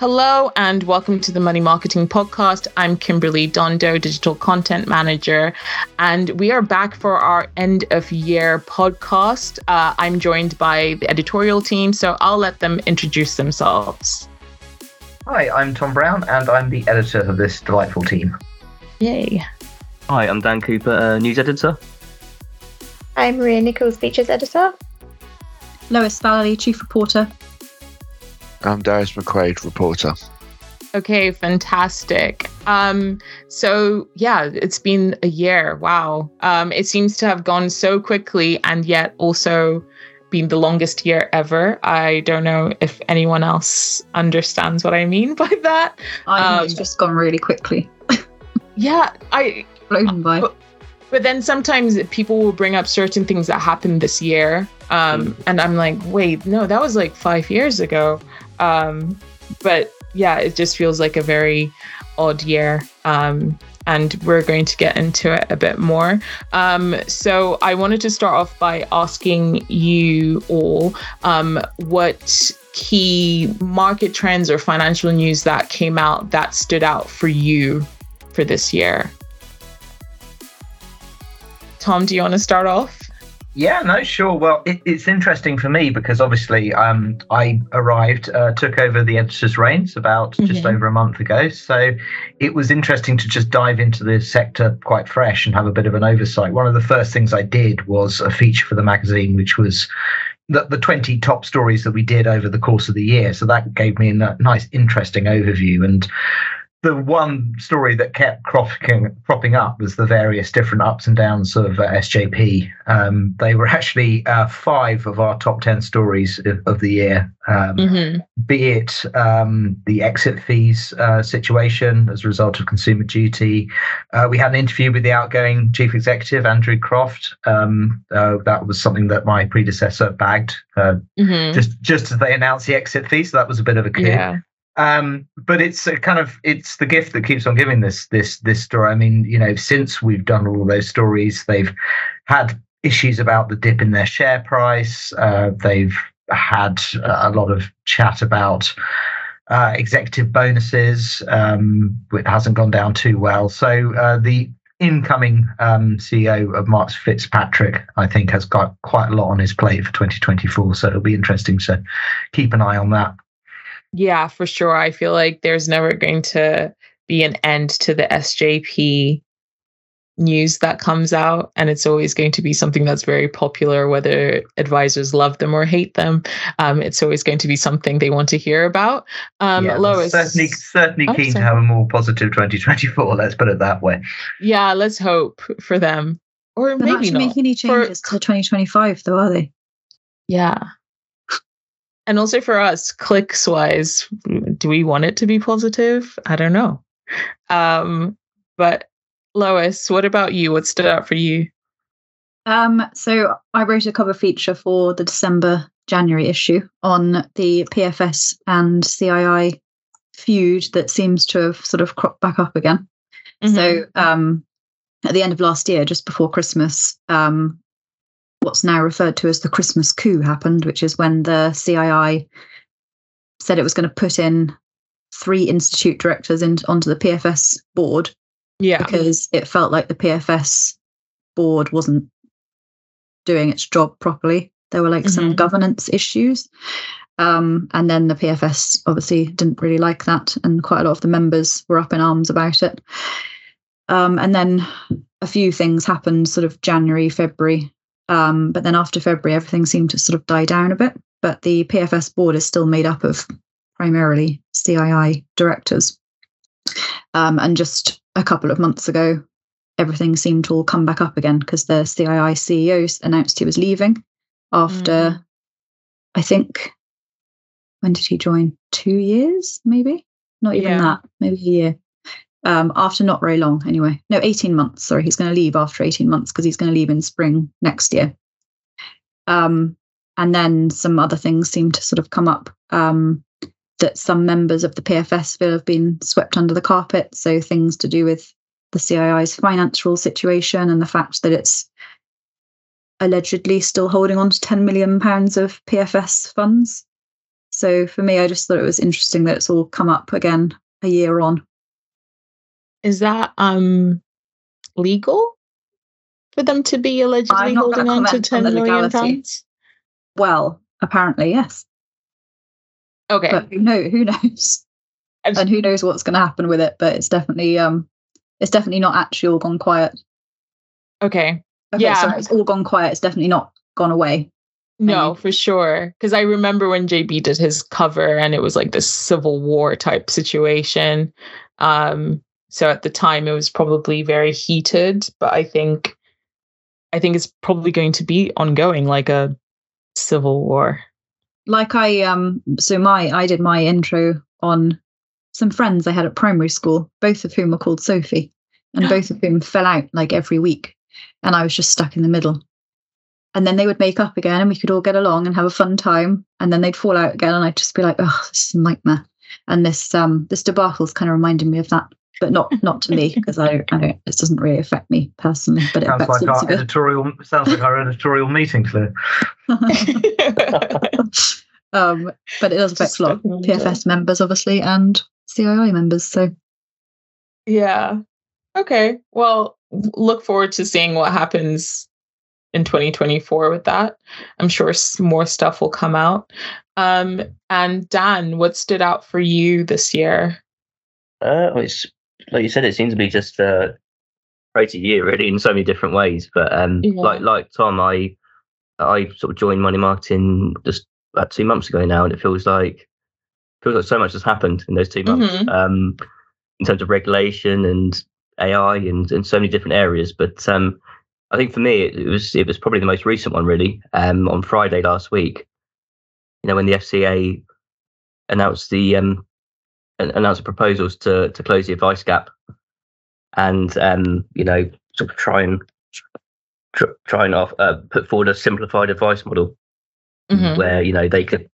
Hello and welcome to the Money Marketing Podcast. I'm Kimberly Dondo, Digital Content Manager, and we are back for our end of year podcast. Uh, I'm joined by the editorial team, so I'll let them introduce themselves. Hi, I'm Tom Brown, and I'm the editor of this delightful team. Yay. Hi, I'm Dan Cooper, uh, news editor. I'm Maria Nichols, features editor. Lois Vallely, chief reporter. I'm Darius McQuaid, reporter. Okay, fantastic. Um, so yeah, it's been a year. Wow. Um, it seems to have gone so quickly and yet also been the longest year ever. I don't know if anyone else understands what I mean by that. I think um, it's just gone really quickly. yeah, I blown by. But, but then sometimes people will bring up certain things that happened this year um, mm. and i'm like wait no that was like five years ago um, but yeah, it just feels like a very odd year. Um, and we're going to get into it a bit more. Um, so I wanted to start off by asking you all um, what key market trends or financial news that came out that stood out for you for this year. Tom, do you want to start off? Yeah, no, sure. Well, it, it's interesting for me because obviously um, I arrived, uh, took over the editor's reins about mm-hmm. just over a month ago. So it was interesting to just dive into the sector quite fresh and have a bit of an oversight. One of the first things I did was a feature for the magazine, which was the, the 20 top stories that we did over the course of the year. So that gave me a nice, interesting overview. And the one story that kept cropping, cropping up was the various different ups and downs of uh, SJP. Um, they were actually uh, five of our top 10 stories of, of the year, um, mm-hmm. be it um, the exit fees uh, situation as a result of consumer duty. Uh, we had an interview with the outgoing chief executive, Andrew Croft. Um, uh, that was something that my predecessor bagged uh, mm-hmm. just, just as they announced the exit fee. So that was a bit of a coup. Yeah. Um, but it's a kind of it's the gift that keeps on giving this this this story. I mean, you know, since we've done all those stories, they've had issues about the dip in their share price. Uh, they've had a lot of chat about uh, executive bonuses. Um, it hasn't gone down too well. So uh, the incoming um, CEO of Marks Fitzpatrick, I think, has got quite a lot on his plate for 2024. So it'll be interesting to keep an eye on that. Yeah, for sure. I feel like there's never going to be an end to the SJP news that comes out and it's always going to be something that's very popular whether advisors love them or hate them. Um, it's always going to be something they want to hear about. Um, yeah, lois certainly certainly oh, keen sorry. to have a more positive 2024 let's put it that way. Yeah let's hope for them. Or They're maybe not not. make any changes for, to 2025 though are they? Yeah and also for us, clicks wise, do we want it to be positive? I don't know. Um, but Lois, what about you? What stood out for you? Um, so I wrote a cover feature for the December January issue on the PFS and CII feud that seems to have sort of cropped back up again. Mm-hmm. So um, at the end of last year, just before Christmas, um, what's now referred to as the Christmas coup happened, which is when the CII said it was going to put in three institute directors in, onto the PFS board. Yeah. Because it felt like the PFS board wasn't doing its job properly. There were like mm-hmm. some governance issues. Um, and then the PFS obviously didn't really like that, and quite a lot of the members were up in arms about it. Um, and then a few things happened sort of January, February um, but then after February, everything seemed to sort of die down a bit. But the PFS board is still made up of primarily CII directors. Um, and just a couple of months ago, everything seemed to all come back up again because the CII CEO announced he was leaving after, mm. I think, when did he join? Two years, maybe? Not even yeah. that, maybe a year um, after not very long, anyway. No, 18 months. Sorry, he's going to leave after 18 months because he's going to leave in spring next year. Um, and then some other things seem to sort of come up um, that some members of the PFS feel have been swept under the carpet. So things to do with the CII's financial situation and the fact that it's allegedly still holding on to 10 million pounds of PFS funds. So So for me, I just thought it was interesting that it's all come up again a year on. Is that um legal for them to be allegedly holding on to comment on million pounds? Well, apparently, yes. Okay. But who know who knows? Just- And who knows what's gonna happen with it, but it's definitely um it's definitely not actually all gone quiet. okay. Okay, Yeah. so it's all gone quiet, it's definitely not gone away. No, for sure. Because I remember when JB did his cover and it was like this civil war type situation. Um, so at the time it was probably very heated, but I think I think it's probably going to be ongoing like a civil war. like I um so my I did my intro on some friends I had at primary school, both of whom were called Sophie, and both of whom fell out like every week, and I was just stuck in the middle. And then they would make up again, and we could all get along and have a fun time. And then they'd fall out again, and I'd just be like, "Oh, this is a nightmare." And this um this debacle's kind of reminding me of that, but not not to me because I I don't it doesn't really affect me personally, but it Sounds affects like our lots of editorial. Sounds like our editorial meeting, Claire. um, but it does affect a lot of Stuck in the middle. PFS members, obviously, and CII members. So yeah. Okay. Well, look forward to seeing what happens in 2024 with that. I'm sure more stuff will come out. Um, and Dan, what stood out for you this year? Uh, it's like you said, it seems to be just a crazy year, really, in so many different ways. But um, Yeah. like like Tom, I I sort of joined money marketing just about two months ago now, and it feels like feels like so much has happened in those two months. Mhm. Um, in terms of regulation and AI and, and so many different areas. But um, I think for me, it, it was it was probably the most recent one, really. Um, on Friday last week, you know, when the FCA announced the um, an- announced proposals to to close the advice gap, and um, you know, sort of try and tr- try and uh, put forward a simplified advice model Mhm. where you know they could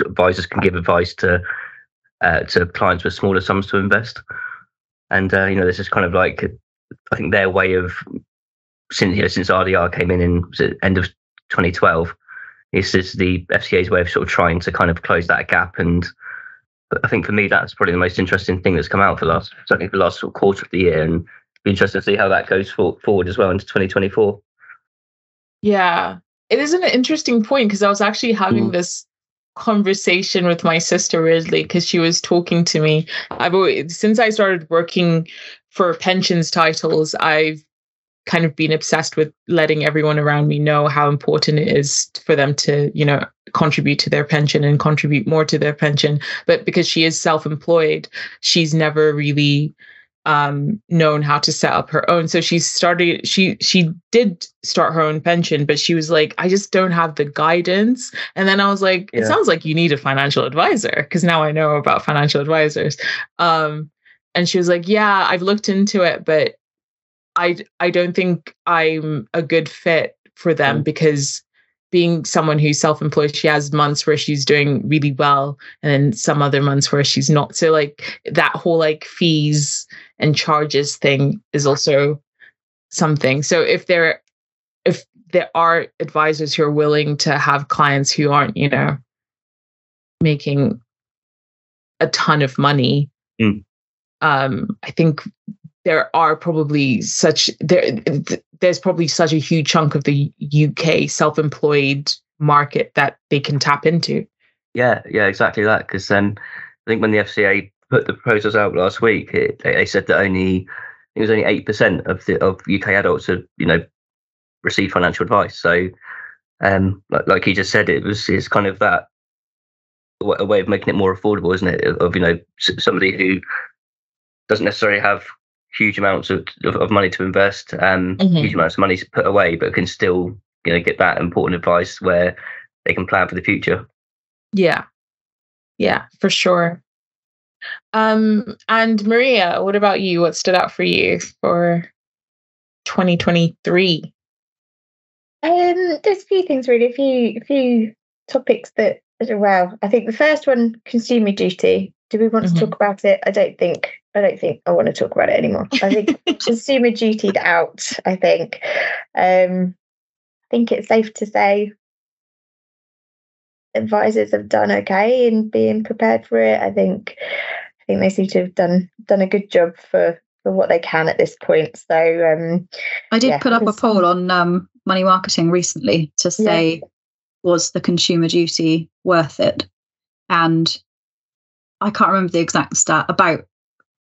advisors can give advice to uh, to clients with smaller sums to invest, and uh, you know this is kind of like I think their way of since you know since RDR came in in end of 2012, this is the FCA's way of sort of trying to kind of close that gap and. I think for me that's probably the most interesting thing that's come out for the last certainly for the last sort of quarter of the year, and be interested to see how that goes for, forward as well into 2024. Yeah, it is an interesting point because I was actually having Mm. this conversation with my sister Ridley because she was talking to me. I've always, since I started working for pensions titles, I've kind of been obsessed with letting everyone around me know how important it is for them to, you know, contribute to their pension and contribute more to their pension. But because she is self-employed, she's never really um known how to set up her own. So she started she she did start her own pension but she was like i just don't have the guidance. And then i was like it sounds like you need a financial advisor because now i know about financial advisors. Um and she was like yeah i've looked into it but i i don't think i'm a good fit for them because being someone who's self-employed she has months where she's doing really well and then some other months where she's not. So like that whole like fees and charges thing is also something. So if there if there are advisors who are willing to have clients who aren't you know making a ton of money Mm. um i think there are probably such there there's probably such a huge chunk of the UK self-employed market that they can tap into. Yeah, yeah, exactly that. Because um, I think when the FCA put the proposals out last week, it, they, they said that only it was only eight percent of the of UK adults had you know received financial advice. So, um, like, like you just said, it was it's kind of that a way of making it more affordable, isn't it? Of, of you know somebody who doesn't necessarily have huge amounts of, of, of money to invest, um, Mhm. huge amounts of money to put away, but can still you know get that important advice where they can plan for the future. Yeah. Yeah, for sure. Um and Maria, what about you? What stood out for you for 2023? Um, there's a few things really, a few a few topics that well, I think the first one, consumer duty. Do we want Mhm. to talk about it? I don't think I don't think I want to talk about it anymore. I think consumer dutied out, I think. Um I think it's safe to say advisors have done okay in being prepared for it. I think I think they seem to have done done a good job for for what they can at this point. So um, I did yeah, put up a poll on um, money marketing recently to say yeah. was the consumer duty worth it, and I can't remember the exact stat. About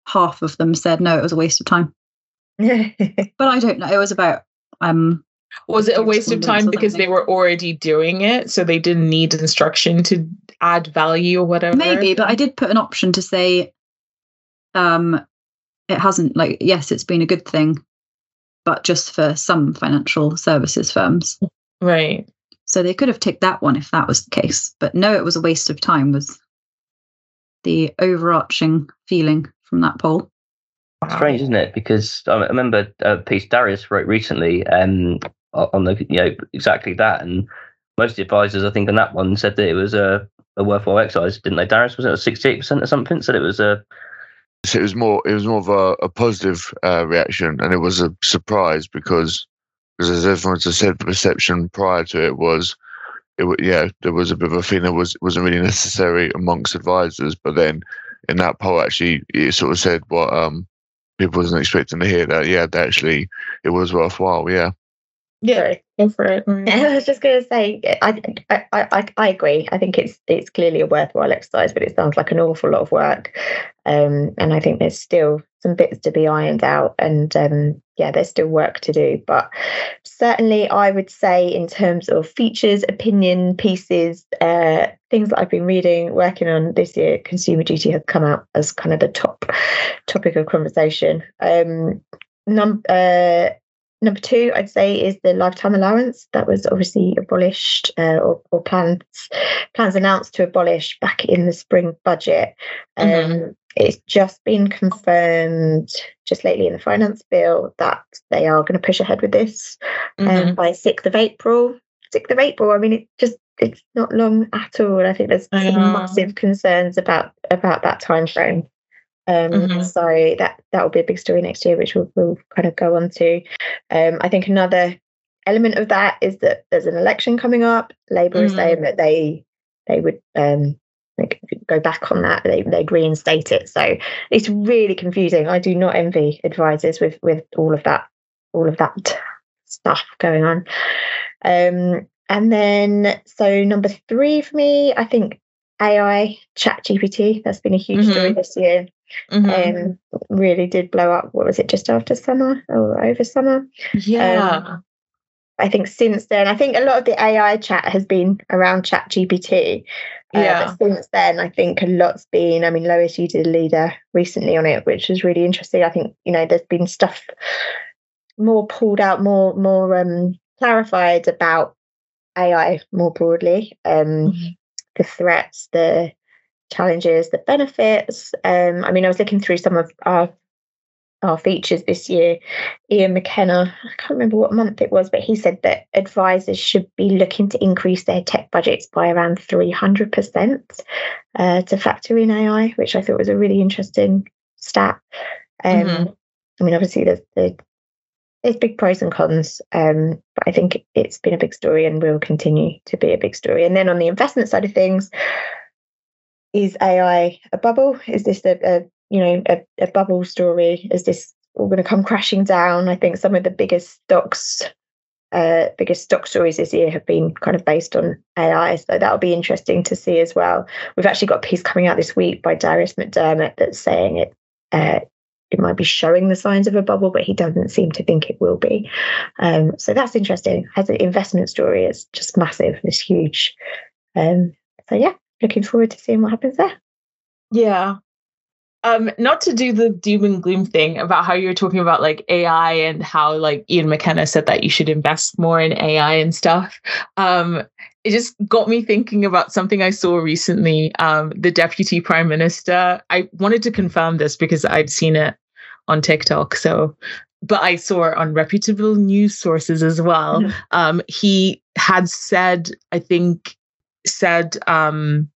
half of them said no, it was a waste of time. but I don't know. It was about um was it a waste of time because they were already doing it so they didn't need instruction to add value or whatever maybe but i did put an option to say um it hasn't like yes it's been a good thing but just for some financial services firms right so they could have ticked that one if that was the case but no it was a waste of time was the overarching feeling from that poll. Strange isn't it? Because i remember a piece darius wrote recently um, on the you know exactly that and most advisors i think on that one said that it was a, a worthwhile exercise didn't they darius? Was it 68% or something? Said it was a so it was more it was more of a, a positive uh, reaction, and it was a surprise because because as everyone has said, the perception prior to it was it yeah there was a bit of a feeling that was wasn't really necessary amongst advisors, but then in that poll actually it sort of said what um people wasn't expecting to hear that yeah actually it was worthwhile yeah yeah, go for it. I was just going to say, I, I, I, I agree. I think it's it's clearly a worthwhile exercise, but it sounds like an awful lot of work. Um, and I think there's still some bits to be ironed out, and um, yeah, there's still work to do. But certainly, I would say, in terms of features, opinion pieces, uh, things that I've been reading, working on this year, consumer duty has come out as kind of the top topic of conversation. Um, num- uh, Number two, I'd say, is the lifetime allowance that was obviously abolished uh, or, or, plans plans announced to abolish back in the spring budget. Um, mm-hmm. It's just been confirmed just lately in the finance bill that they are going to push ahead with this um, mm-hmm. um, by sixth of April. Sixth of April. I mean, it just it's not long at all. I think there's some massive concerns about about that time frame. Um, mm-hmm. So that that will be a big story next year, which we'll, we'll kind of go on to. Um, I think another element of that is that there's an election coming up. Labour mm-hmm. is saying that they they would um, go back on that. They they'd reinstate it. So it's really confusing. I do not envy advisors with with all of that all of that stuff going on. Um, and then so number three for me, I think AI, Chat GPT. That's been a huge mm-hmm. story this year. Mm-hmm. Um, really did blow up. What was it? Just after summer or over summer? Yeah. Um, I think since then, I think a lot of the AI chat has been around Chat GPT. Uh, yeah. But since then, I think a lot's been. I mean, Lois, you did a leader recently on it, which was really interesting. I think you know there's been stuff more pulled out, more more um, clarified about AI more broadly. Um, mm-hmm. The threats, the challenges, the benefits. Um, I mean, I was looking through some of our our features this year. Ian McKenna, I can't remember what month it was, but he said that advisors should be looking to increase their tech budgets by around 300% uh, to factor in AI, which I thought was a really interesting stat. Um, mm-hmm. I mean, obviously, there's, there's big pros and cons, um, but I think it's been a big story and will continue to be a big story. And then on the investment side of things, is AI a bubble? Is this a, a you know a, a, bubble story? Is this all going to come crashing down? I think some of the biggest stocks, uh, biggest stock stories this year have been kind of based on AI. So that'll be interesting to see as well. We've actually got a piece coming out this week by Darius McDermott that's saying it. Uh, it might be showing the signs of a bubble, but he doesn't seem to think it will be. Um, so that's interesting. As an investment story, it's just massive. It's huge. Um, so yeah, looking forward to seeing what happens there. Yeah. Um, not to do the doom and gloom thing about how you're talking about like AI and how like Ian McKenna said that you should invest more in AI and stuff. Um, it just got me thinking about something I saw recently. Um, the deputy prime minister. I wanted to confirm this because I'd seen it on TikTok. So, but I saw it on reputable news sources as well. Mm-hmm. Um, he had said, I think, said um,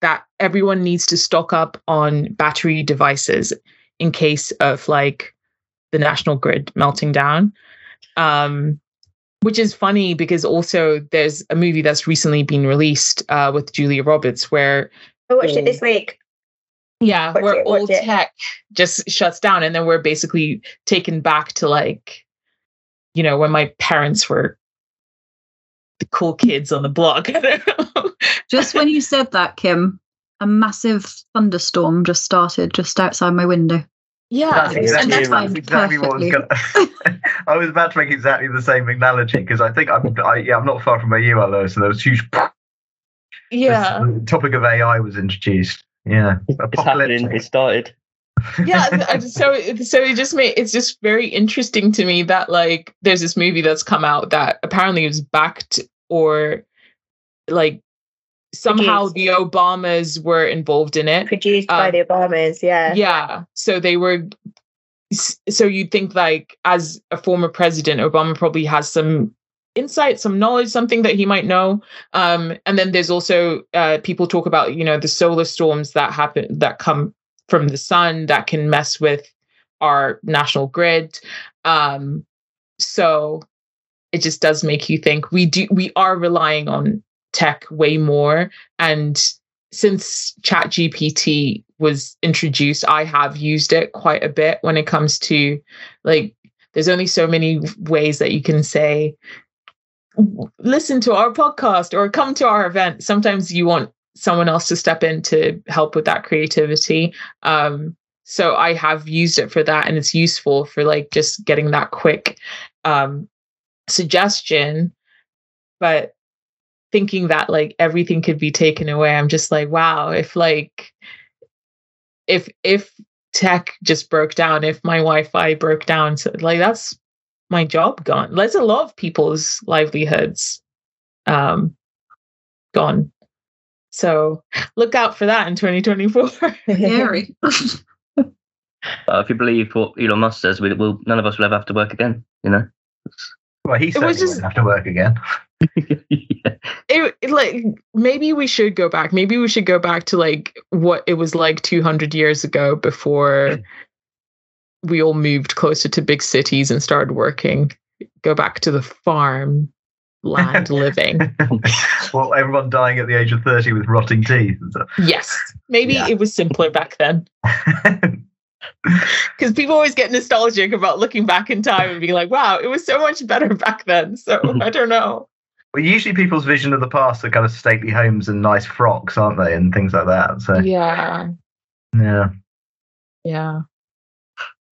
that everyone needs to stock up on battery devices in case of like the national grid melting down. Um, which is funny because also there's a movie that's recently been released uh, with Julia Roberts where I watched it this week. yeah, Watch where it, it. tech just shuts down, and then we're basically taken back to like, you know, when my parents were the cool kids on the block. I don't know. Just when you said that, Kim, a massive thunderstorm just started just outside my window. yeah, That's and exactly, that's that's exactly what I was going to. I was about to make exactly the same analogy because I think I'm, I, yeah, I'm not far from where you are, though. So there was huge. yeah, The topic of AI was introduced. Yeah, It's happening. It started. Yeah so so it just made it's just very interesting to me that like there's this movie that's come out that apparently is backed or like somehow Produced. the obamas were involved in it Produced by Um, the Obamas, yeah. yeah so they were so you'd think like as a former president obama probably has some insight some knowledge something that he might know um and then there's also uh people talk about you know the solar storms that happen that come from the sun that can mess with our national grid. Um so it just does make you think. We do we are relying on tech way more. And since ChatGPT was introduced, I have used it quite a bit when it comes to like, there's only so many ways that you can say, listen to our podcast or come to our event. Sometimes you want someone else to step in to help with that creativity. Um, so I have used it for that and it's useful for like just getting that quick um, suggestion. But thinking that like everything could be taken away i'm just like wow if like if if tech just broke down if my wi-fi broke down so like that's my job gone there's a lot of people's livelihoods um gone so look out for that in 2024 Scary. But if you believe what Elon Musk says, we will none of us will ever have to work again. You know. Well, he was certainly just- wouldn't have to work again. yeah. it, it, like maybe we should go back maybe we should go back to like what it was like 200 years ago before we all moved closer to big cities and started working go back to the farm land living well, everyone dying at the age of 30 with rotting teeth. yes maybe Yeah. it was simpler back then because people always get nostalgic about looking back in time and being like wow it was so much better back then so i don't know well, usually people's vision of the past are kind of stately homes and nice frocks, aren't they? And things like that. So, yeah yeah. yeah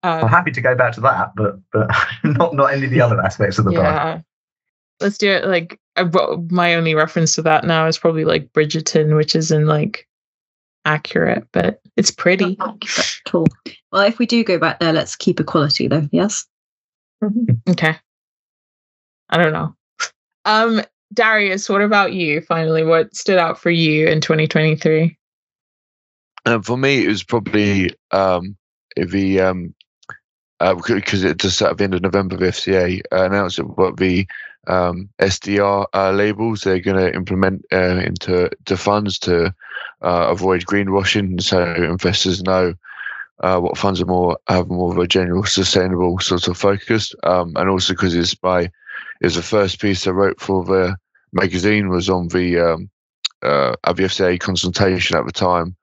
I'm um, happy to go back to that, but but not not any of the other aspects of the past. Yeah let's do it like I, my only reference to that now is probably like bridgerton which isn't like accurate but it's pretty Not at all. Well, if we do go back there, let's keep equality though. Yes. okay i don't know um darius what about you finally what stood out for you in 2023 And for me, it was probably um, the um, uh, because it just at the end of November, the FCA uh, announced what the um, SDR uh, labels they're going to implement uh, into funds to uh, avoid greenwashing, so investors know uh, what funds are more have more of a general sustainable sort of focus, um, and also because it's by it's the first piece I wrote for the magazine was on the um, uh, at consultation at the time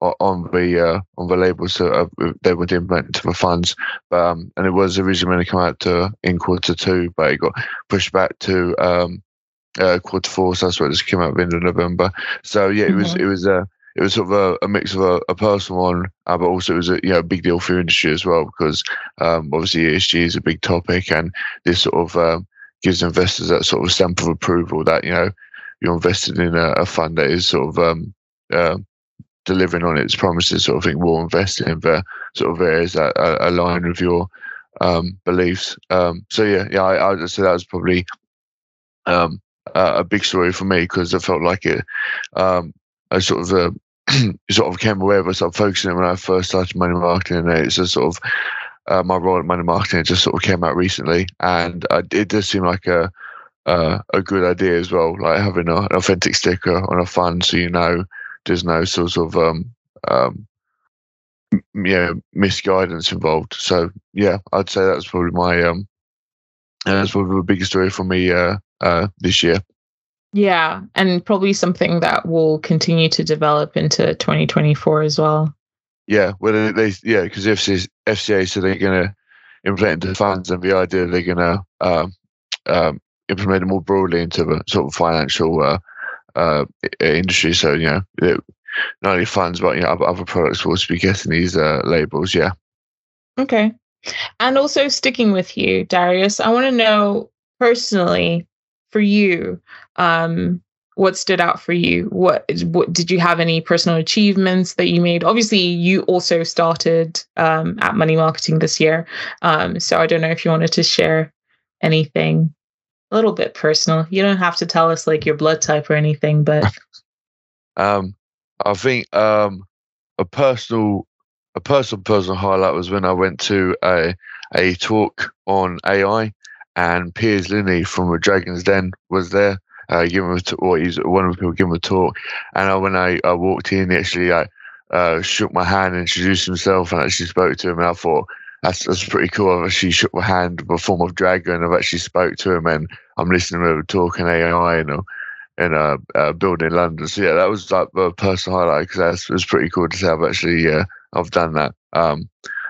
on the uh, on the labels that uh, they would implement to the funds. Um, and it was originally going to come out to in quarter two, but it got pushed back to um, uh, quarter four. So that's why it just came out at the end of November. So yeah, it was it was a it was sort of a, a mix of a, a personal one, uh, but also it was a you know big deal for industry as well because um, obviously ESG is a big topic, and this sort of um, gives investors that sort of stamp of approval that you know you're invested in a, a fund that is sort of um, um delivering on its promises, sort of thing, will invest in the sort of areas that uh, align with your um, beliefs. Um, so yeah, yeah, I, I would say that was probably um, a, big story for me because I felt like it. Um, I sort of uh, sort of became aware of started focusing when I first started money marketing, and it's a sort of uh, my role at money marketing just sort of came out recently, and uh, it does seem like a uh, a good idea as well, like having a, an authentic sticker on a fund, so you know there's no sort of um, um, m- yeah misguidance involved. So yeah, I'd say that's probably my um, that's probably the biggest story for me uh, uh, this year. Yeah, and probably something that will continue to develop into 2024 as well. Yeah, well, they, they yeah, because FCA, FCA said they're going to implement the funds, and the idea they're going to um, um, implement it more broadly into the sort of financial uh, uh, industry. So you know, it, not only funds, but you know, other, products will also be getting these uh, labels. Yeah. Okay. And also sticking with you, Darius, I want to know personally for you, um, what stood out for you? What what did you have any personal achievements that you made? Obviously, you also started um, at Money Marketing this year, um, so I don't know if you wanted to share anything a little bit personal. You don't have to tell us like your blood type or anything, but um, I think um, a personal a personal personal highlight was when I went to a a talk on AI, and Piers Linney from a Dragon's Den was there, uh, giving a t- or he's one of the people giving a talk. And I, when I, I walked in, he actually I uh, shook my hand, introduced himself, and actually spoke to him. And I thought that's that's pretty cool. I've actually shook my hand with a form of dragon. I've actually spoke to him, and I'm listening to him talking AI, know in a, a, building in London. So yeah, that was like the personal highlight because that was pretty cool to say I've actually uh, I've done that. Um,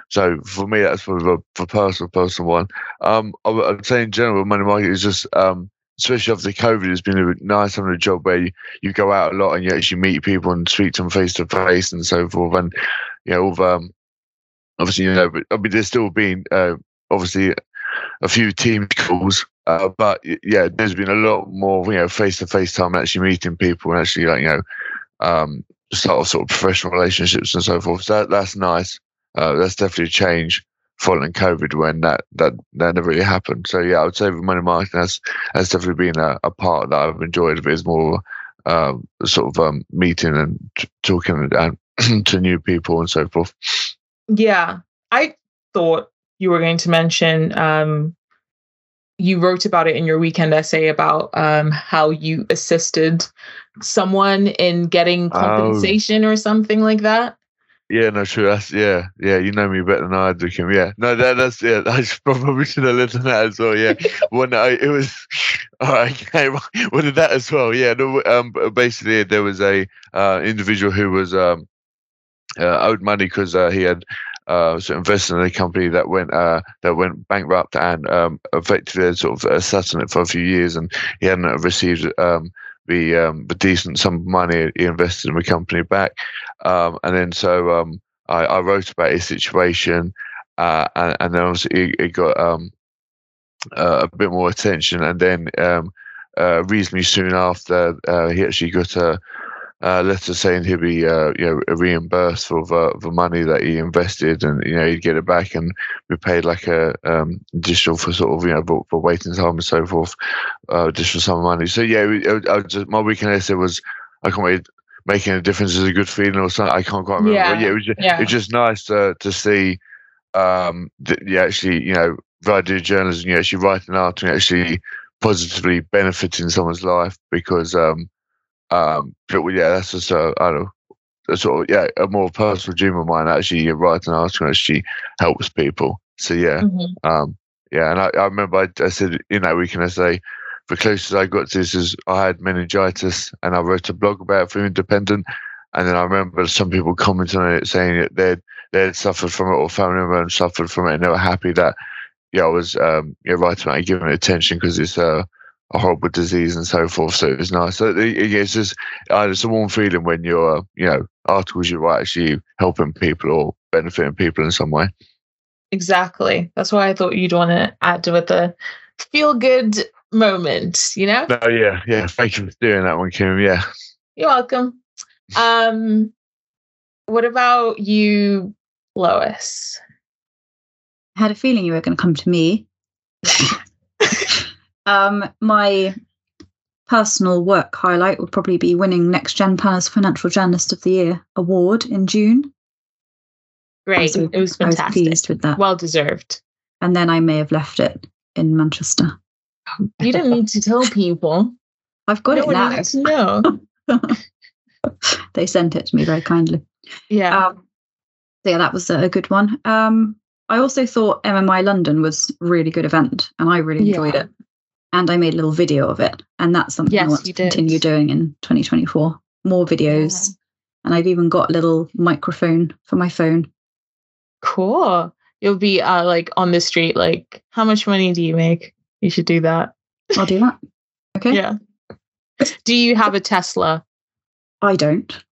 so for me, that's for the, the personal personal one. Um, I would say in general, the money market is just um, especially after COVID, it's been a nice having a job where you, you go out a lot and you actually meet people and speak to them face to face and so forth. And you know, all um, obviously you know, but I mean, there's still been uh, obviously a few team calls uh, but yeah, there's been a lot more, you know, face to face time actually meeting people and actually like, you know, um, start sort of professional relationships and so forth. So that, that's nice. Uh, that's definitely a change following COVID when that, that, that never really happened. So yeah, I would say with money marketing has, has definitely been a, a part that I've enjoyed of it is more, um, sort of, um, meeting and t- talking and, to new people and so forth. Yeah. I thought you were going to mention, um, you wrote about it in your weekend essay about um, how you assisted someone in getting oh. compensation oh. or something like that. Yeah, no, true. That's yeah, yeah. You know me better than I do, Kim. Yeah, no, that, that's yeah. I probably should have lived on that as well. Yeah, when I it was all right. Okay, well, did that as well. Yeah, no, um, basically there was a uh, individual who was um owed money because uh, he had uh, invested in a company that went uh, that went bankrupt and um, effectively sort of sat on it for a few years, and he hadn't received um, the um, the decent sum of money he invested in the company back. Um, and then so um, I, I, wrote about his situation, uh, and, and, then obviously it, got um, uh, a bit more attention, and then uh, reasonably soon after, uh, he actually got a uh, letter saying he'd be uh, you know reimbursed for the, the money that he invested and you know he'd get it back and be paid like a um, additional for sort of you know for, for waiting time and so forth uh, additional sum of money. So yeah I, I just, my weekend essay was I can't wait making a difference is a good feeling or something. I can't quite remember. Yeah, but yeah, it was just, yeah. it was just nice to, to see um that you actually you know via journalism you actually write an article and actually positively benefiting someone's life because um um, but yeah, that's just a, I don't know, sort of yeah, a more personal dream of mine. Actually, writing an article actually helps people. So yeah, mm-hmm. um, yeah, and I, I remember I, I, said in that weekend I say the closest I got to this is I had meningitis and I wrote a blog about it for Independent, and then I remember some people commenting on it saying that they'd they'd suffered from it or family member and suffered from it, and they were happy that yeah, I was um, yeah, writing about it, giving it attention because it's uh a horrible disease and so forth. So it was nice. So it, it's just uh, it's a warm feeling when you're you know articles you write actually helping people or benefiting people in some way. Exactly. That's why I thought you'd want to add with a feel good moment. You know? Oh yeah, yeah. Thank you for doing that one, Kim. Yeah. You're welcome. Um, what about you, Lois? I had a feeling you were going to come to me. Um, my personal work highlight would probably be winning Next Gen Planner's Financial Journalist of the Year award in June. Great. it was fantastic. I was pleased with that. Well deserved. And then I may have left it in Manchester. You don't need to tell people. I've got no it now. To know. they sent it to me very kindly. Yeah. Um, so yeah, that was a good one. Um, I also thought MMI London was a really good event, and I really enjoyed Yeah. it. And I made a little video of it, and that's something I want to did. continue doing in 2024. More videos, and I've even got a little microphone for my phone. Cool. You'll be uh, like on the street, like, how much money do you make? You should do that. I'll do that. Okay. Yeah. Do you have a Tesla? I don't.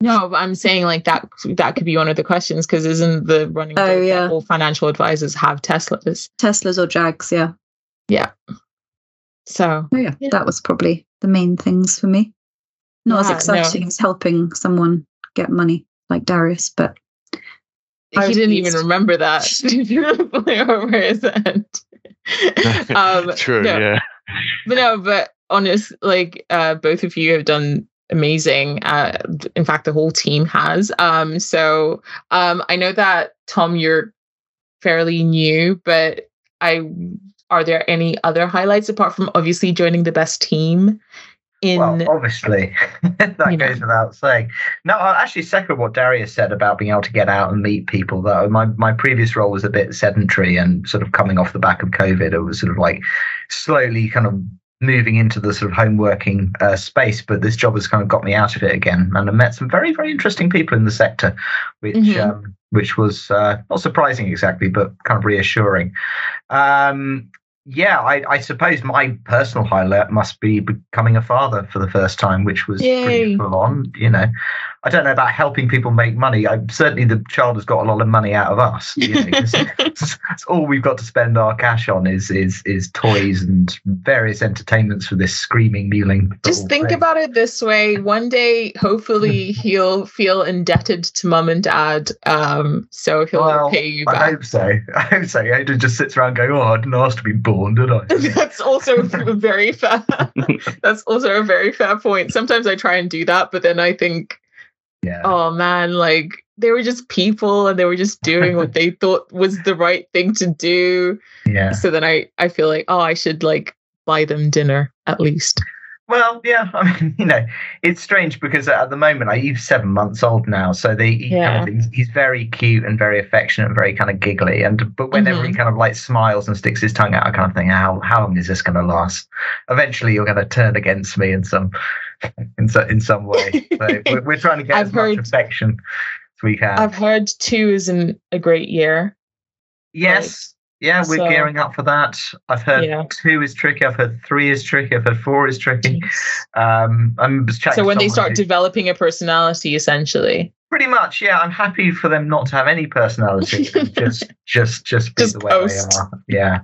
No, but I'm saying like that that could be one of the questions because isn't the running Oh, yeah. all financial advisors have Teslas? Teslas or Jags, yeah. yeah. So Oh yeah, Yeah. that was probably the main things for me. Not Yeah, as exciting as helping someone get money like Darius, but I he was didn't even remember that. Flew over his head. um, True, no, yeah. but no, but honest, like uh, both of you have done amazing. Uh, in fact, the whole team has. Um, so um, I know that Tom, you're fairly new, but I are there any other highlights apart from obviously joining the best team? In Well, obviously, that You know. goes without saying. No, i'll actually second what Darius said about being able to get out and meet people. Though my my previous role was a bit sedentary and sort of coming off the back of COVID, it was sort of like slowly kind of moving into the sort of home working uh, space. But this job has kind of got me out of it again, and I met some very very interesting people in the sector, which Mhm. um, which was uh, not surprising exactly, but kind of reassuring. Um, yeah, I, I suppose my personal highlight must be becoming a father for the first time, which was Yay. pretty full on. You know, I don't know about helping people make money. I certainly the child has got a lot of money out of us. You know, 'cause it's all we've got to spend our cash on is is is toys and various entertainments for this screaming, mewling. just think thing. about it this way one day hopefully he'll feel indebted to mum and dad um so he'll Well, pay you back. I hope so. I hope so. He just sits around going, "Oh, I didn't ask to be born, did I?" that's also a very fair that's also a very fair point sometimes i try and do that but then i think yeah. oh man like they were just people and they were just doing what they thought was the right thing to do yeah. so then i i feel like oh i should like buy them dinner at least Well, yeah. I mean, you know, it's strange because at the moment, I he's seven months old now, so the he Yeah. kind of, he's, he's very cute and very affectionate and very kind of giggly. And but whenever he Mhm. kind of like smiles and sticks his tongue out, I kind of think, how how long is this going to last? Eventually, you're going to turn against me in some in so, in some way. So we're, we're trying to get as much affection as we can. i've heard two is an, a great year yes. Yeah, we're so- gearing up for that. I've heard Yeah. two is tricky. I've heard three is tricky. I've heard four is tricky. Um, I'm just chatting so when they start who- developing a personality essentially Pretty much, yeah. I'm happy for them not to have any personality, just just just be Just the way post. they are. Yeah.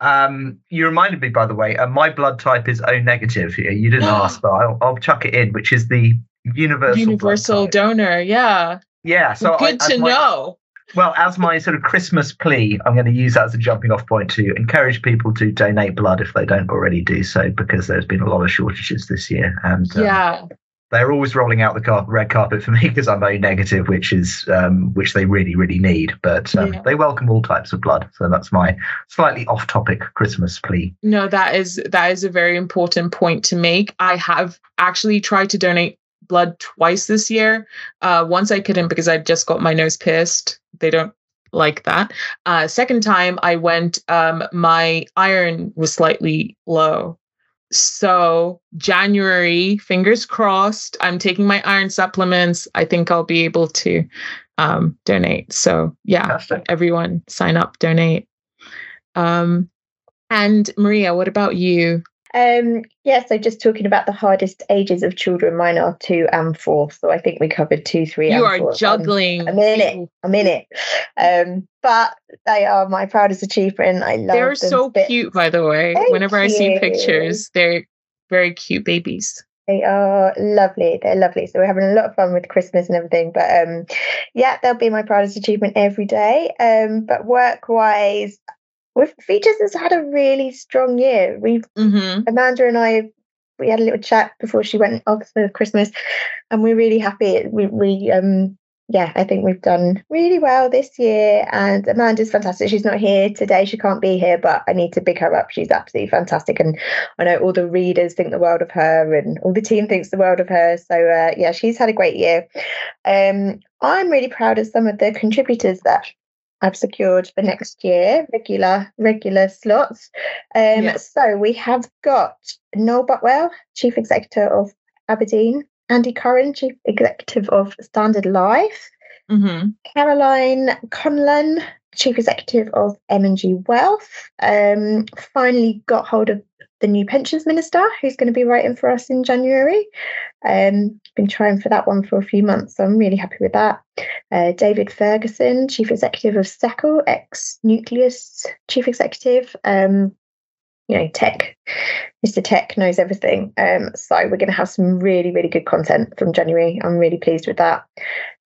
Um, you reminded me, by the way, uh, my blood type is O negative. You you didn't ask, but I'll, I'll chuck it in, which is the universal. universal donor yeah Yeah. So I- good as to my- know Well, as my sort of Christmas plea, I'm going to use that as a jumping off point to encourage people to donate blood if they don't already do so, because there's been a lot of shortages this year, and um, yeah they're always rolling out the car- red carpet for me because I'm O negative, which is um, which they really really need. But um, Yeah. they welcome all types of blood, so that's my slightly off-topic Christmas plea. no that is that is a very important point to make i have actually tried to donate blood twice this year. Uh once i couldn't because i just got my nose pierced. They don't like that. Uh second time i went um my iron was slightly low. So january fingers crossed i'm taking my iron supplements. I think i'll be able to um donate. So yeah Fantastic. everyone sign up donate. Um and maria what about you Um, yeah, so just talking about the hardest ages of children, mine are two and four. So I think we covered two, three, you and are juggling I'm in it. I'm in it. Um, but they are my proudest achievement. I love they're them so cute by the way Thank whenever i see pictures they're very cute babies They are lovely. They're lovely. So we're having a lot of fun with Christmas and everything. But um, yeah, they'll be my proudest achievement every day. Um, but work wise, Features has had a really strong year. We've mm-hmm. Amanda and I we had a little chat before she went off for Christmas, and we're really happy. We we um yeah, I think we've done really well this year. And Amanda's fantastic. She's not here today. She can't be here, but I need to big her up. She's absolutely fantastic. And I know all the readers think the world of her and all the team thinks the world of her. So uh, yeah, she's had a great year. Um, I'm really proud of some of the contributors that I've secured for next year, regular regular slots. Um, yeah. So we have got Noel Butwell, Chief Executive of Aberdeen, Andy Curran, Chief Executive of Standard Life, mm-hmm. Caroline Conlon, Chief Executive of M&G Wealth. Um, finally got hold of the new pensions minister who's going to be writing for us in January. Um, been trying for that one for a few months, so I'm really happy with that. Uh, David Ferguson, Chief Executive of Seccl, ex Nucleus Chief Executive. Um, you know, tech, Mr. Tech knows everything. Um, so we're going to have some really, really good content from January. I'm really pleased with that.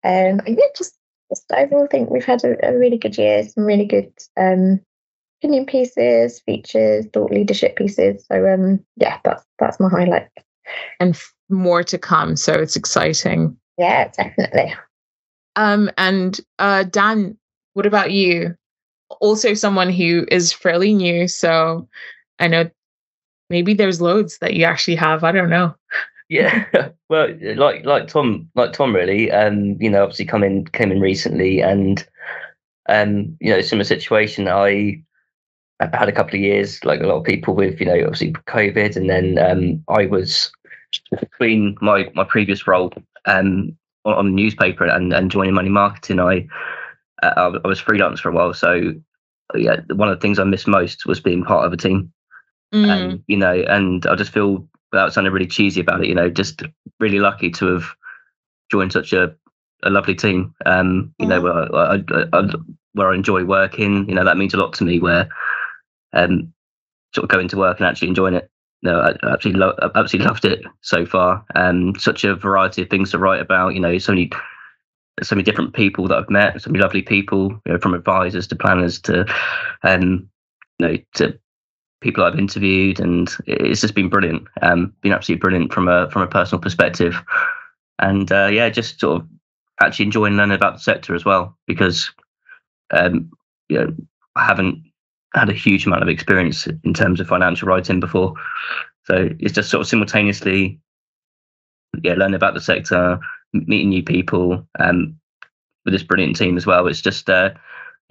Um, yeah, just, just overall think we've had a, a really good year, some really good um, opinion pieces, features, thought leadership pieces. So um, yeah, that's that's my highlight. And more to come. So it's exciting. Yeah, definitely. Um, and uh, Dan, what about you? Also, someone who is fairly new. So I know maybe there's loads that you actually have. I don't know. Yeah, well, like like Tom, like Tom, really. Um, you know, obviously come in came in recently, and um, you know, similar situation. I I had a couple of years, like a lot of people, with you know, obviously COVID, and then um, I was between my my previous role um, on, on the newspaper and, and joining money marketing. I uh, I was freelance for a while, so yeah, one of the things I missed most was being part of a team. Mm. And you know, and I just feel without sounding really cheesy about it, you know, just really lucky to have joined such a a lovely team. Um, you know, mm. where I, I, I, where I enjoy working. You know, that means a lot to me. Where um, sort of going to work and actually enjoying it. No, I absolutely, lo- absolutely loved it so far. Um, such a variety of things to write about. You know, so many, so many different people that I've met. So many lovely people, you know, from advisors to planners to, um, you know, to people I've interviewed, and it's just been brilliant. Um, been absolutely brilliant from a from a personal perspective, and uh, yeah, just sort of actually enjoying learning about the sector as well because, um, you know, I haven't had a huge amount of experience in terms of financial writing before. So it's just sort of simultaneously, yeah, learning about the sector, meeting new people, um, with this brilliant team as well. It's just, uh,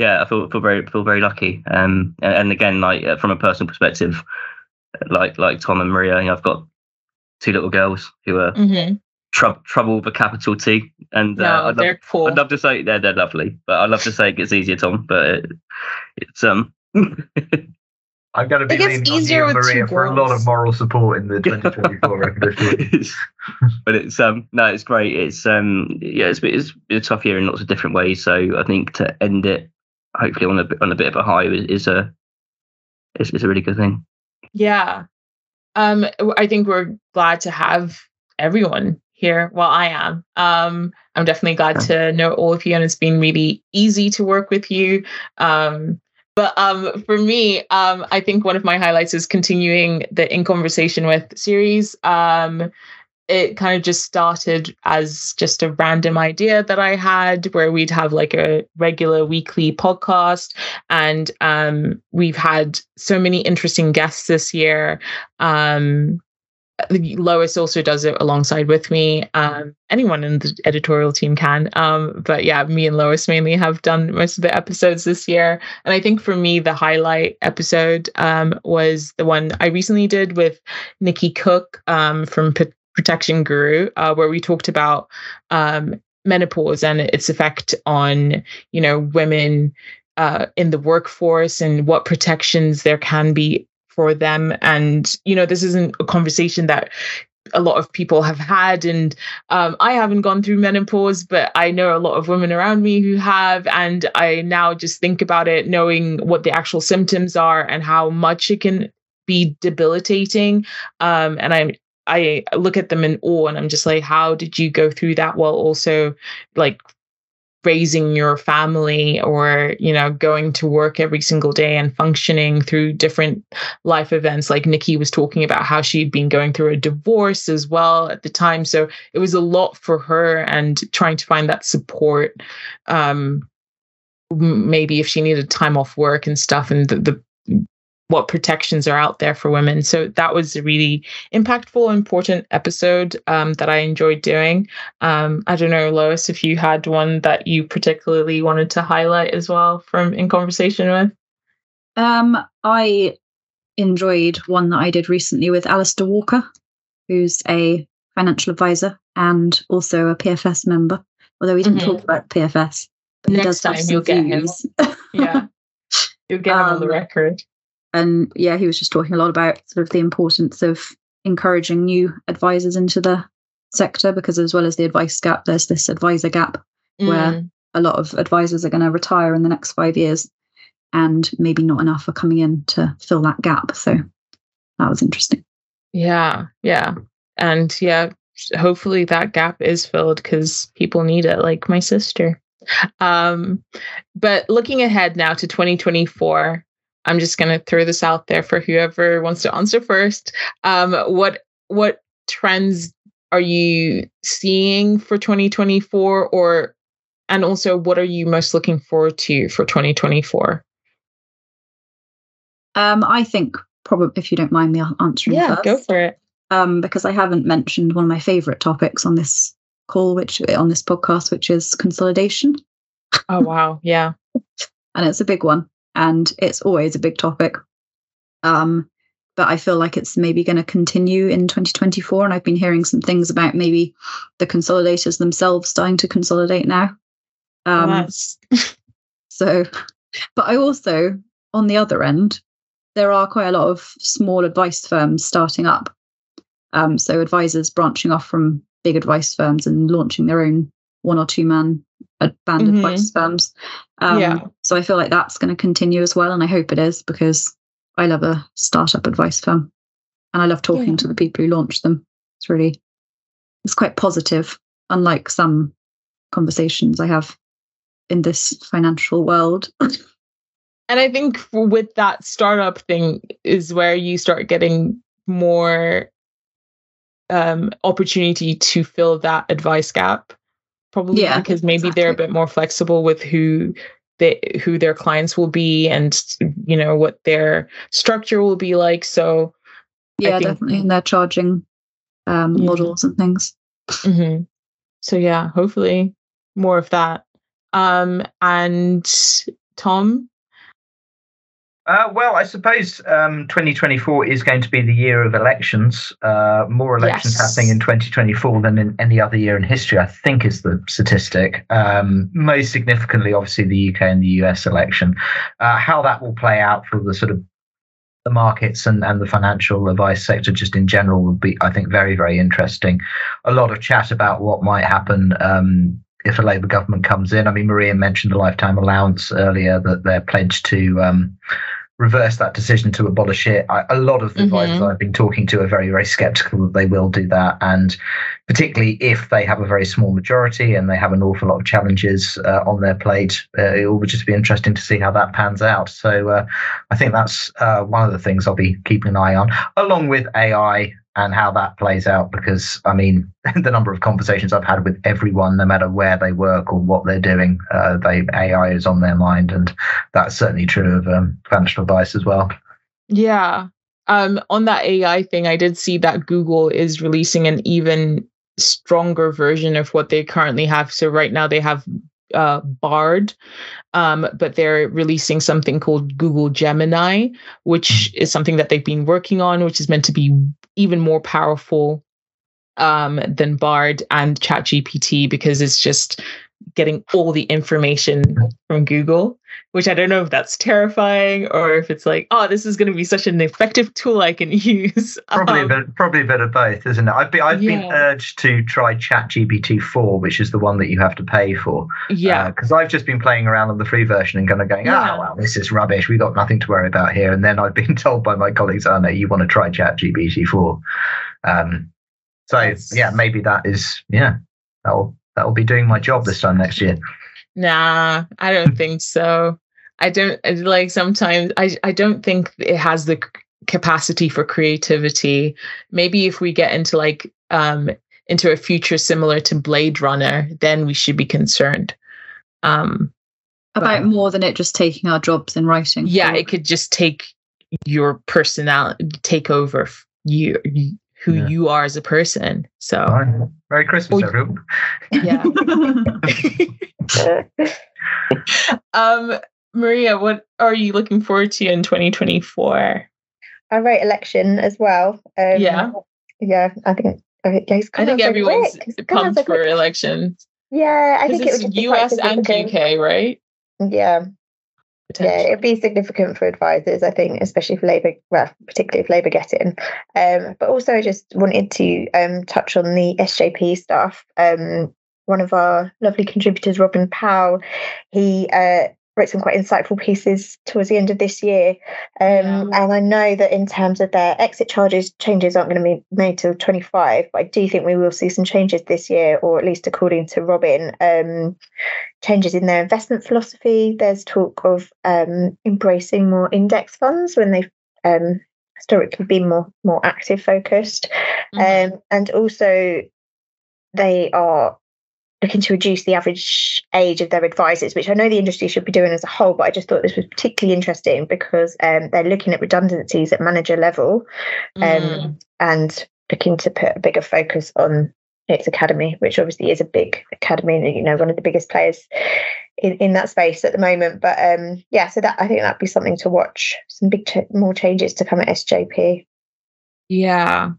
yeah, I feel feel very feel very lucky. Um, and, and again, like uh, from a personal perspective, like like Tom and Maria, you know, I've got two little girls who are mm-hmm. tr- trouble with a capital T, and uh, no, I'd, love, cool. I'd love to say they're they're lovely, but I'd love to say it gets easier, Tom. But it, it's um I'm going to be leaning on you, Maria, for a lot of moral support in the 2024 recognition. but it's um no, it's great. It's um yeah, it's, it's been a tough year in lots of different ways. So I think to end it hopefully on a on a bit of a high is, is a is, is a really good thing. Yeah, um, I think we're glad to have everyone here. Well, I am. Um, I'm definitely glad to know all of you, and it's been really easy to work with you. Um, but um, for me, um, I think one of my highlights is continuing the In Conversation with series. Um, it kind of just started as just a random idea that I had where we'd have like a regular weekly podcast. And um, we've had so many interesting guests this year. Um, Lois also does it alongside with me. Um, anyone in the editorial team can. Um, but yeah, me and Lois mainly have done most of the episodes this year. And I think for me, the highlight episode um, was the one I recently did with Nikki Cook um, from P- Protection Guru, uh, where we talked about um, menopause and its effect on, you know, women uh, in the workforce and what protections there can be for them. And, you know, this isn't a conversation that a lot of people have had and um, i haven't gone through menopause but i know a lot of women around me who have and i now just think about it knowing what the actual symptoms are and how much it can be debilitating um, and i'm I look at them in awe and I'm just like, how did you go through that while also like raising your family or you know going to work every single day and functioning through different life events? Like nikki was talking about how she'd been going through a divorce as well at the time. So it was a lot for her and trying to find that support um maybe if she needed time off work and stuff and the, the what protections are out there for women. So that was a really impactful, important episode um, that I enjoyed doing. Um, I don't know, Lois, if you had one that you particularly wanted to highlight as well from in conversation with. Um, I enjoyed one that I did recently with Alistair Walker, who's a financial advisor and also a PFS member. Although we didn't mm-hmm. talk about PFS, but next time you'll get him. yeah, you'll get him on the um, record. And yeah, he was just talking a lot about sort of the importance of encouraging new advisors into the sector because as well as the advice gap, there's this advisor gap mm. where a lot of advisors are going to retire in the next five years and maybe not enough are coming in to fill that gap. So that was interesting. Yeah, yeah. And yeah, hopefully that gap is filled because people need it, like my sister. Um, but looking ahead now to 2024, I'm just going to throw this out there for whoever wants to answer first. Um, what what trends are you seeing for 2024, or and also what are you most looking forward to for 2024? Um, I think probably if you don't mind me answering. Yeah, first, go for it. Um, because I haven't mentioned one of my favorite topics on this call, which on this podcast, which is consolidation. Oh wow, yeah. and it's a big one and it's always a big topic. Um, but I feel like it's maybe going to continue in 2024. And I've been hearing some things about maybe the consolidators themselves starting to consolidate now. Um, so, but I also, on the other end, there are quite a lot of small advice firms starting up. Um, so advisors branching off from big advice firms and launching their own one or two man band mm-hmm. advice firms. Um, yeah. So I feel like that's going to continue as well, and I hope it is because I love a startup advice firm, and I love talking yeah. to the people who launch them. It's really, it's quite positive, unlike some conversations I have in this financial world. and I think with that startup thing is where you start getting more um, opportunity to fill that advice gap probably yeah, because maybe exactly. they're a bit more flexible with who they who their clients will be and you know what their structure will be like so yeah think, definitely and their charging um, yeah. models and things mm-hmm. so yeah hopefully more of that um and tom uh, well, I suppose um, 2024 is going to be the year of elections. Uh, more elections yes. happening in 2024 than in any other year in history, I think, is the statistic. Um, most significantly, obviously, the UK and the US election. Uh, how that will play out for the sort of the markets and, and the financial advice sector just in general would be, I think, very, very interesting. A lot of chat about what might happen um, if a Labour government comes in. I mean, Maria mentioned the lifetime allowance earlier that they're pledged to um, reverse that decision to abolish it. I, a lot of the mm-hmm. advisors I've been talking to are very, very skeptical that they will do that. And particularly if they have a very small majority and they have an awful lot of challenges uh, on their plate, uh, it will just be interesting to see how that pans out. So uh, I think that's uh, one of the things I'll be keeping an eye on, along with AI and how that plays out because I mean the number of conversations I've had with everyone, no matter where they work or what they're doing, uh, they AI is on their mind, and that's certainly true of um, financial advice as well. Yeah, um, on that AI thing, I did see that Google is releasing an even stronger version of what they currently have. So right now they have uh, Bard, um, but they're releasing something called Google Gemini, which mm. is something that they've been working on, which is meant to be even more powerful um, than Bard and ChatGPT because it's just getting all the information from Google, which I don't know if that's terrifying or if it's like, oh, this is going to be such an effective tool I can use. Probably, um, a bit, probably a bit of both, isn't it? I've been, I've yeah. been urged to try ChatGPT 4, which is the one that you have to pay for. Yeah. Because uh, I've just been playing around on the free version and kind of going, yeah. oh, well, this is rubbish. We've got nothing to worry about here. And then I've been told by my colleagues, oh, no, you want to try ChatGPT 4. Um, so, yes. yeah, maybe that is, yeah, that'll that'll be doing my job this time next year. Nah, I don't think so. I don't like sometimes I I don't think it has the capacity for creativity. Maybe if we get into like um into a future similar to Blade Runner, then we should be concerned. Um about but, more than it just taking our jobs in writing. Yeah, it could just take your personality take over you, you who Yeah. you are as a person. So All right. Merry Christmas, Oh, everyone. yeah. um, Maria, what are you looking forward to in 2024? I wrote election as well. Um, Yeah. Yeah, I think. I think, yeah, it's I think out so everyone's quick. It's pumped so for quick. elections. Yeah, I Because think it would it's just be quite US and significant. UK, right? Yeah, yeah, it'd be significant for advisors, I think, especially if Labour, well, particularly if Labour get in. Um, but also, I just wanted to um, touch on the SJP stuff. Um, one of our lovely contributors, Robin Powell, he uh, wrote some quite insightful pieces towards the end of this year. Um, And I know that in terms of their exit charges, changes aren't going to be made till 25, but I do think we will see some changes this year, or at least according to Robin. Um, changes in their investment philosophy. There's talk of um, embracing more index funds when they've um, historically been more more active focused, Mhm. um, and also they are looking to reduce the average age of their advisors, which I know the industry should be doing as a whole. But I just thought this was particularly interesting because um, they're looking at redundancies at manager level um, Mm. and looking to put a bigger focus on its academy, which obviously is a big academy and you know one of the biggest players in, in that space at the moment. But um, yeah, so that I think that'd be something to watch. Some big ch- more changes to come at SJP. Yeah.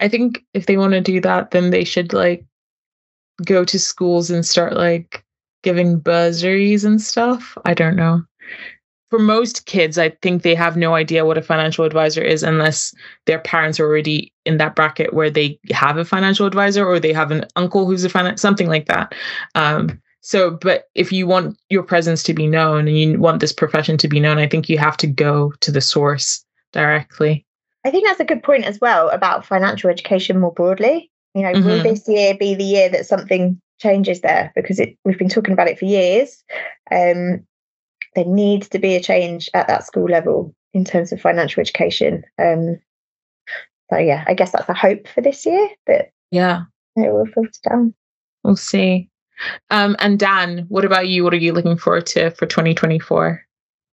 I think if they want to do that, then they should like go to schools and start like giving buzzeries and stuff. I don't know. For most kids, I think they have no idea what a financial advisor is unless their parents are already in that bracket where they have a financial advisor or they have an uncle who's a finance, something like that. Um, so, but if you want your presence to be known and you want this profession to be known, I think you have to go to the source directly. I think that's a good point as well about financial education more broadly. You know, will Mhm. this year be the year that something changes there? Because it, we've been talking about it for years. Um, there needs to be a change at that school level in terms of financial education. Um, so yeah, I guess that's a hope for this year that Yeah. it will filter down. We'll see. Um, and Dan, what about you? What are you looking forward to for 2024?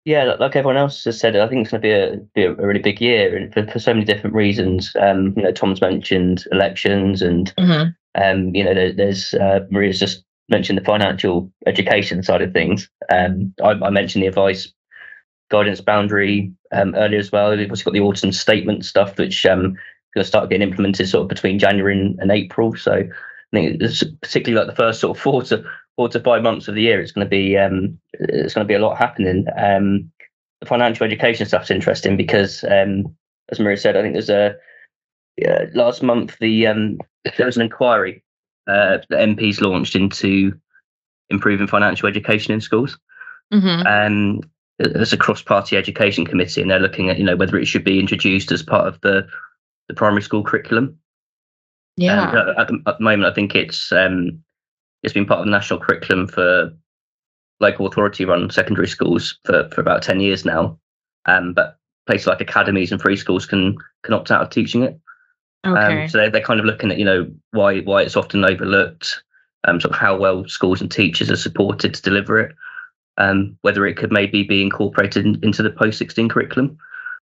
Yeah, like- everyone else has said, I think it's going to be a, be a really big year and for, for so many different reasons. Um, you know, Tom's mentioned elections, and Mhm. um, you know, there, there's uh, Maria's just mentioned the financial education side of things. Um, I, I mentioned the advice guidance boundary um, earlier as well. We've also got the autumn statement stuff, which um, going to start getting implemented sort of between January and, and April. So I think it's particularly like the first sort of four to four to five months of the year, it's going to be um, it's going to be a lot happening. Um, the financial education stuff's interesting because, um, as Maria said, I think there's a uh, last month the um, there was an inquiry uh, that MPs launched into improving financial education in schools. Mhm. Um, there's a cross-party education committee, and they're looking at you know whether it should be introduced as part of the the primary school curriculum. Yeah. Uh, at, the, at the moment, I think it's um, it's been part of the national curriculum for local authority run secondary schools for, for about 10 years now. Um, but places like academies and free schools can can opt out of teaching it. okay. Um, so they're, they're kind of looking at, you know, why why it's often overlooked, um, sort of how well schools and teachers are supported to deliver it, um, whether it could maybe be incorporated in, into the post 16 curriculum.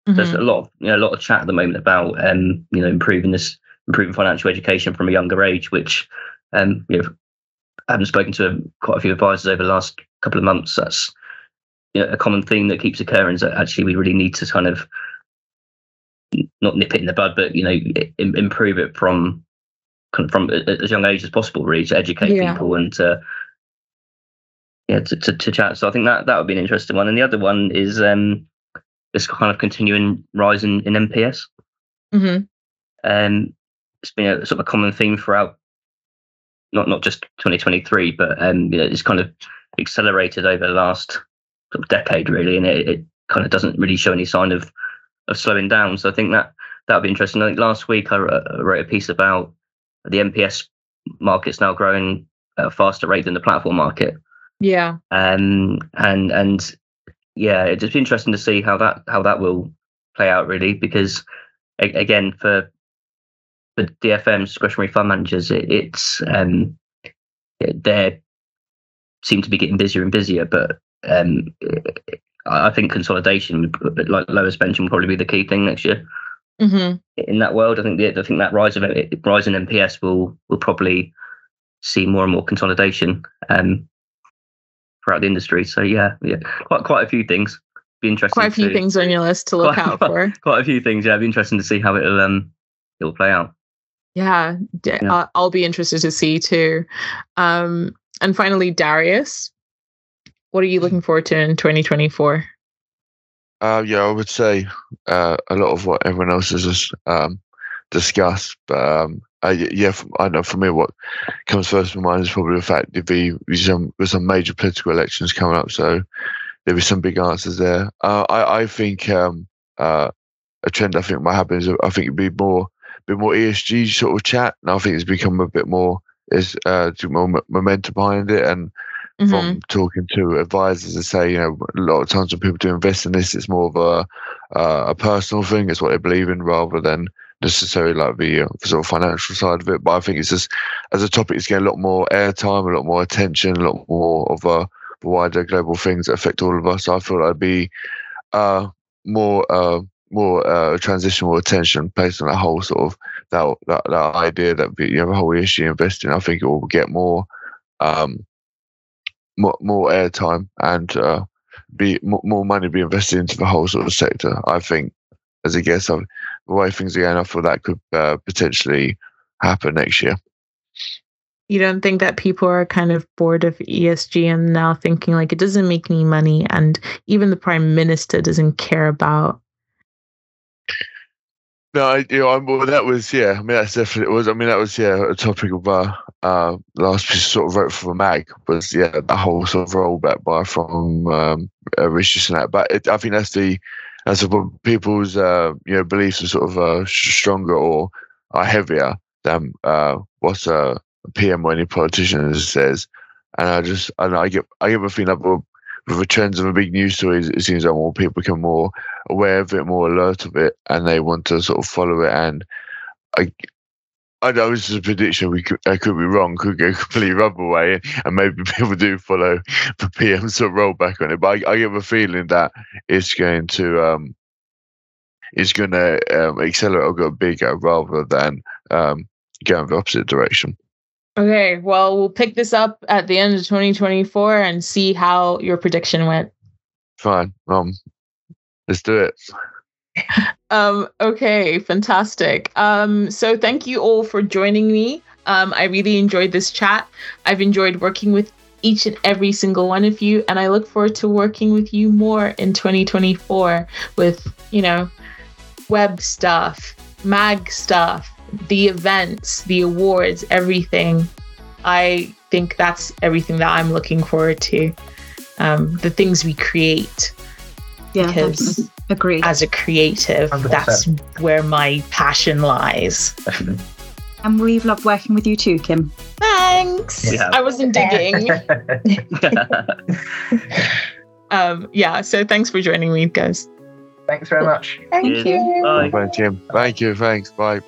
There's Mhm. a lot of you know a lot of chat at the moment about um, you know improving this improving financial education from a younger age, which um, you know I haven't spoken to quite a few advisors over the last couple of months. That's you know, a common theme that keeps occurring is that actually we really need to kind of not nip it in the bud, but you know improve it from kind of from as young age as possible, really, to educate Yeah. people and to yeah to, to, to chat. So I think that that would be an interesting one. And the other one is um, this kind of continuing rise in, in MPS. Mhm. Um, it's been a sort of a common theme throughout, not not just 2023, but um, you know, it's kind of accelerated over the last sort of decade, really, and it, it kind of doesn't really show any sign of of slowing down. So I think that that would be interesting. I think last week I wrote, I wrote a piece about the MPS market's now growing at a faster rate than the platform market, Yeah. um, and and yeah, it'd just be interesting to see how that how that will play out, really, because a- again for for DFM's discretionary fund managers, it, it's um, they seem to be getting busier and busier, but um, I think consolidation, like Lois mentioned, will probably be the key thing next year hmm in that world. I think the, I think that rise of rise in MPS will will probably see more and more consolidation um, throughout the industry. So yeah, yeah, quite quite a few things. Be interesting. Quite a few to- things on your list to look Quite- out for. Quite a few things. Yeah, it'd be interesting to see how it'll um it'll play out. Yeah, d- Yeah. uh, I'll be interested to see too. Um, and finally, Darius, what are you looking forward to in 2024? Uh, yeah, I would say uh, a lot of what everyone else has just um, discussed. But um, uh, y- yeah, f- I know for me, what comes first to mind is probably the fact that the there's some there's some major political elections coming up, so there'll be some big answers there. Uh, I I think um, uh, a trend I think might happen is I think it'd be more bit more ESG sort of chat, and I think it's become a bit more is uh, more momentum behind it and Mhm. from talking to advisors that say, you know, a lot of times when people do invest in this, it's more of a uh, a personal thing. It's what they believe in rather than necessarily like the uh, sort of financial side of it. But I think it's just as a topic, it's getting a lot more airtime, a lot more attention, a lot more of a wider global things that affect all of us. I feel like I'd be uh, more uh, more uh, transition, more attention placed on that whole sort of that that, that idea that you have a whole issue investing. I think it will get more. Um, more, more airtime and uh, be more, more money be invested into the whole sort of sector. I think, as a guess, of the way things are going, I feel that could uh, potentially happen next year. You don't think that people are kind of bored of ESG and now thinking like it doesn't make any money, and even the prime minister doesn't care about. No, I, you know, I'm, well, that was yeah. I mean, that's definitely it was. I mean, that was yeah a topic of uh, uh last piece sort of wrote for the mag was yeah the whole sort of rollback by from um, uh, Rishi. But it, I think that's the that's what people's uh you know beliefs are sort of uh, stronger or are heavier than uh what uh PM or any politician says. And I just I know I get I get a feeling that with the trends of a big news story, it seems like more people become more aware of it, more alert of it, and they want to sort of follow it. And I, I know this is a prediction. We could, I could be wrong. Could go completely other way, and maybe people do follow the PM sort of rollback on it. But I, I get a feeling that it's going to, um, it's going to um, accelerate or go bigger rather than um, go in the opposite direction. Okay, well, we'll pick this up at the end of 2024 and see how your prediction went. Fine. Um, let's do it. Um, okay, fantastic. Um, so thank you all for joining me. Um, I really enjoyed this chat. I've enjoyed working with each and every single one of you, and I look forward to working with you more in 2024 with, you know, web stuff, mag stuff, the events, the awards, everything. I think that's everything that I'm looking forward to. Um, the things we create Yeah, Because- definitely. Agreed. as a creative, 100%. that's where my passion lies. And we've loved working with you too, Kim. Thanks. Yeah. I wasn't digging. um, yeah, so thanks for joining me, guys. Thanks very much. Thank Cheers. you. Bye. Thank you. Thank you. Thanks. Bye.